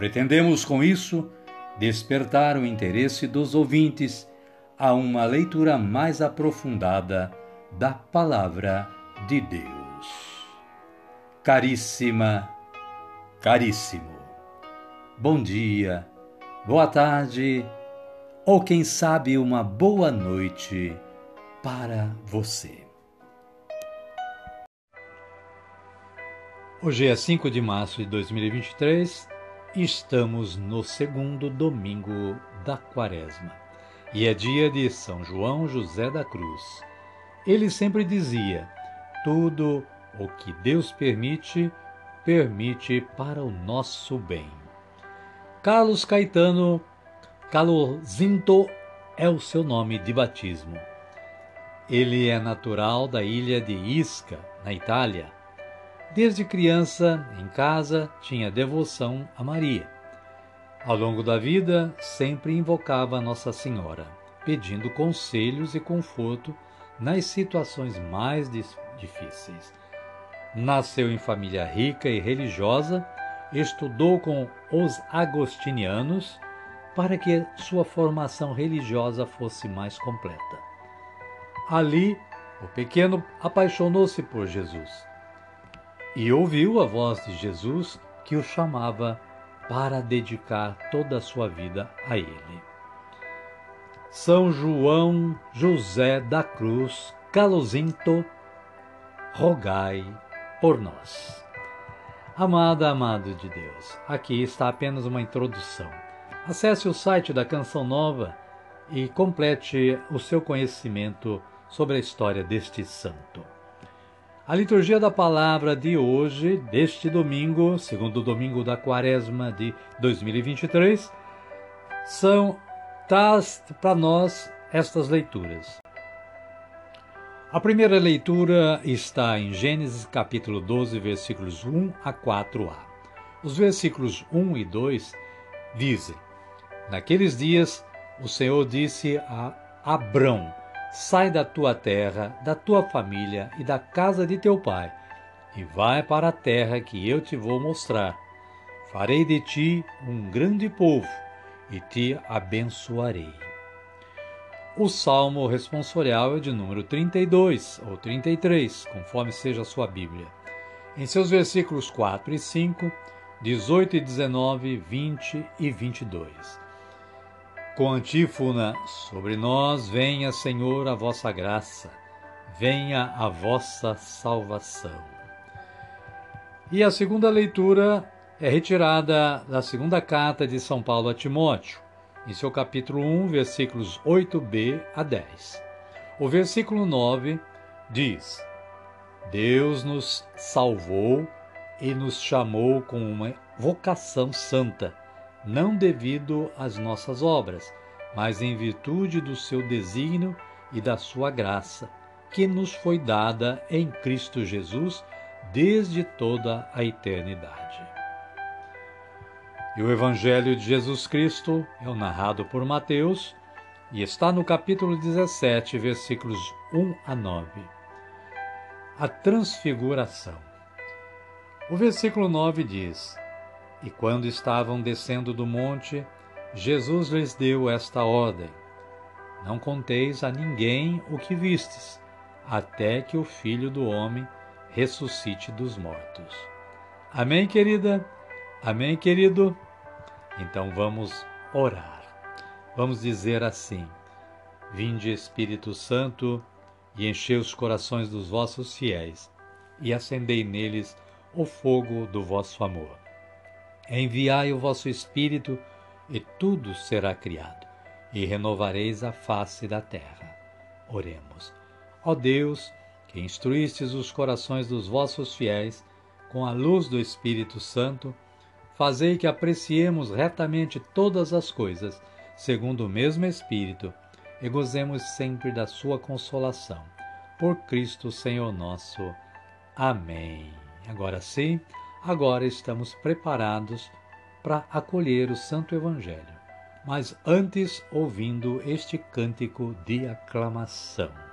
Pretendemos com isso despertar o interesse dos ouvintes a uma leitura mais aprofundada da Palavra de Deus. Caríssima, caríssimo, bom dia, boa tarde ou quem sabe uma boa noite para você. Hoje é 5 de março de 2023 Estamos no segundo domingo da Quaresma e é dia de São João José da Cruz. Ele sempre dizia: tudo o que Deus permite, permite para o nosso bem. Carlos Caetano Calozinto é o seu nome de batismo. Ele é natural da ilha de Isca, na Itália Desde criança, em casa, tinha devoção a Maria. Ao longo da vida, sempre invocava Nossa Senhora, pedindo conselhos e conforto nas situações mais difíceis. Nasceu em família rica e religiosa, estudou com os agostinianos para que sua formação religiosa fosse mais completa. Ali, o pequeno apaixonou-se por Jesus e ouviu a voz de Jesus que o chamava para dedicar toda a sua vida a Ele. São João José da Cruz Calozinto, rogai por nós. Amada, amado de Deus, aqui está apenas uma introdução. Acesse o site da Canção Nova e complete o seu conhecimento sobre a história deste santo. A liturgia da palavra de hoje, deste domingo, segundo domingo da quaresma de 2023, são traz para nós estas leituras. A primeira leitura está em Gênesis capítulo 12, versículos 1 a 4a. Os versículos 1 e 2 dizem: Naqueles dias o Senhor disse a Abrão: Sai da tua terra, da tua família e da casa de teu pai, e vai para a terra que eu te vou mostrar. Farei de ti um grande povo e te abençoarei. O salmo responsorial é de número 32 ou 33, conforme seja a sua Bíblia. Em seus versículos 4 e 5, 18 e 19, 20 e 22 com antífona: Sobre nós venha, Senhor, a vossa graça, venha a vossa salvação. E a segunda leitura é retirada da segunda carta de São Paulo a Timóteo, em seu capítulo 1, versículos 8b a 10. O versículo 9 diz: Deus nos salvou e nos chamou com uma vocação santa não devido às nossas obras, mas em virtude do seu desígnio e da sua graça, que nos foi dada em Cristo Jesus desde toda a eternidade. E o Evangelho de Jesus Cristo é o narrado por Mateus e está no capítulo 17, versículos 1 a 9. A Transfiguração. O versículo 9 diz: e quando estavam descendo do monte, Jesus lhes deu esta ordem: Não conteis a ninguém o que vistes, até que o Filho do Homem ressuscite dos mortos. Amém, querida? Amém, querido? Então vamos orar. Vamos dizer assim: Vinde, Espírito Santo, e enchei os corações dos vossos fiéis, e acendei neles o fogo do vosso amor. Enviai o vosso Espírito, e tudo será criado, e renovareis a face da terra. Oremos. Ó Deus, que instruístes os corações dos vossos fiéis com a luz do Espírito Santo, fazei que apreciemos retamente todas as coisas, segundo o mesmo Espírito, e gozemos sempre da sua consolação. Por Cristo Senhor nosso. Amém. Agora sim, agora estamos preparados para acolher o Santo Evangelho, mas antes ouvindo este cântico de aclamação.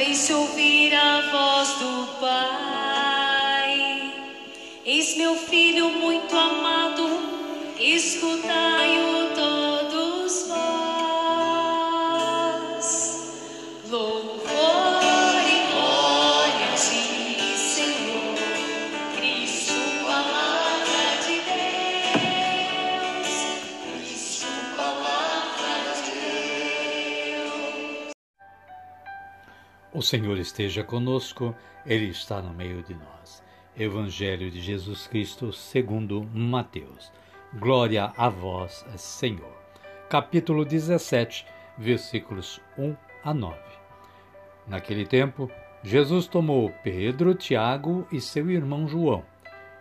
Fez-se ouvir a voz do Pai. Eis meu filho muito amado, escutai-o O Senhor esteja conosco, Ele está no meio de nós. Evangelho de Jesus Cristo, segundo Mateus. Glória a vós, Senhor. Capítulo 17, versículos 1 a 9. Naquele tempo, Jesus tomou Pedro, Tiago e seu irmão João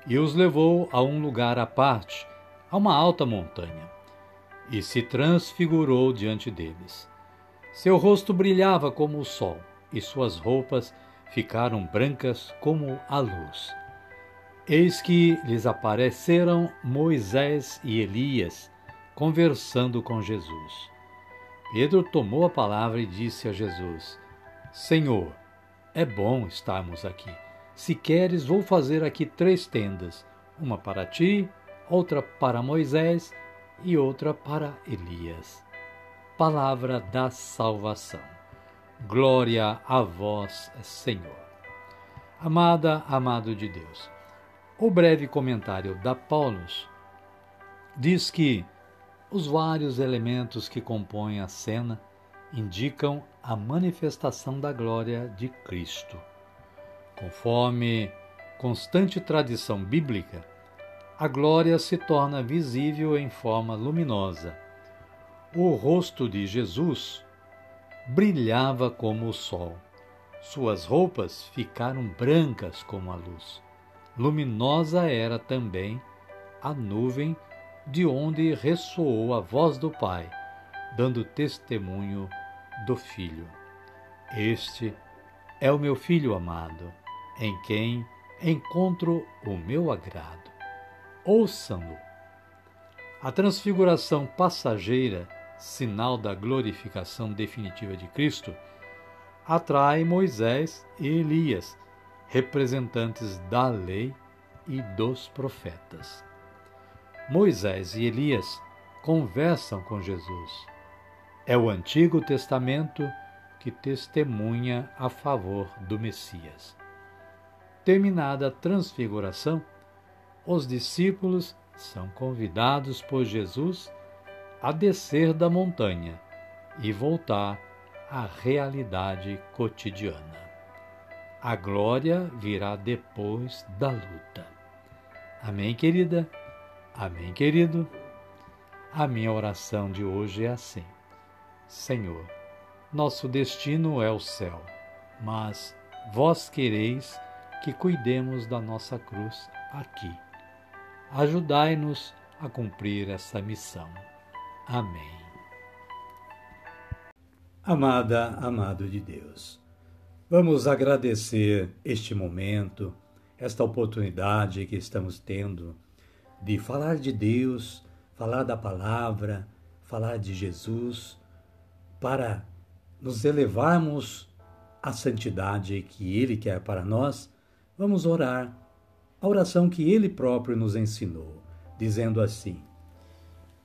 e os levou a um lugar à parte, a uma alta montanha, e se transfigurou diante deles. Seu rosto brilhava como o sol e suas roupas ficaram brancas como a luz. Eis que lhes apareceram Moisés e Elias conversando com Jesus. Pedro tomou a palavra e disse a Jesus: Senhor, é bom estarmos aqui. Se queres, vou fazer aqui três tendas: uma para ti, outra para Moisés e outra para Elias. Palavra da salvação. Glória a vós, Senhor. Amada, amado de Deus. O breve comentário da Paulus diz que os vários elementos que compõem a cena indicam a manifestação da glória de Cristo. Conforme constante tradição bíblica, a glória se torna visível em forma luminosa. O rosto de Jesus brilhava como o sol. Suas roupas ficaram brancas como a luz. Luminosa era também a nuvem de onde ressoou a voz do Pai, dando testemunho do Filho. Este é o meu Filho amado, em quem encontro o meu agrado. Ouçam-no. A transfiguração passageira sinal da glorificação definitiva de Cristo, atrai Moisés e Elias, representantes da lei e dos profetas. Moisés e Elias conversam com Jesus. É o Antigo Testamento que testemunha a favor do Messias. Terminada a transfiguração, os discípulos são convidados por Jesus a descer da montanha e voltar à realidade cotidiana. A glória virá depois da luta. Amém, querida? Amém, querido? A minha oração de hoje é assim: Senhor, nosso destino é o céu, mas vós quereis que cuidemos da nossa cruz aqui. Ajudai-nos a cumprir essa missão. Amém. Amada, amado de Deus, vamos agradecer este momento, esta oportunidade que estamos tendo de falar de Deus, falar da palavra, falar de Jesus, para nos elevarmos à santidade que Ele quer para nós. Vamos orar a oração que Ele próprio nos ensinou, dizendo assim: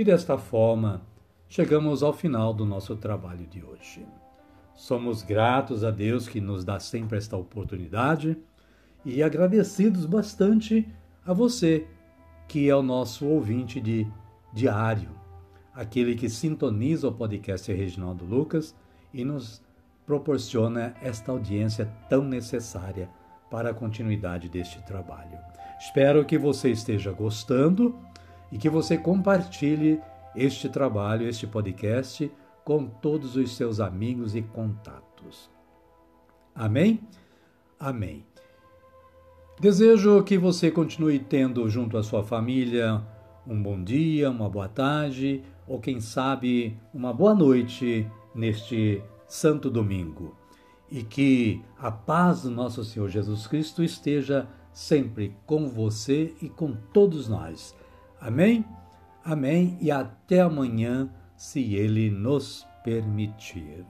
E desta forma, chegamos ao final do nosso trabalho de hoje. Somos gratos a Deus que nos dá sempre esta oportunidade e agradecidos bastante a você, que é o nosso ouvinte de diário, aquele que sintoniza o podcast Reginaldo Lucas e nos proporciona esta audiência tão necessária para a continuidade deste trabalho. Espero que você esteja gostando e que você compartilhe este trabalho, este podcast, com todos os seus amigos e contatos. Amém? Amém. Desejo que você continue tendo junto à sua família um bom dia, uma boa tarde ou, quem sabe, uma boa noite neste Santo Domingo. E que a paz do nosso Senhor Jesus Cristo esteja sempre com você e com todos nós. Amém? Amém e até amanhã, se Ele nos permitir.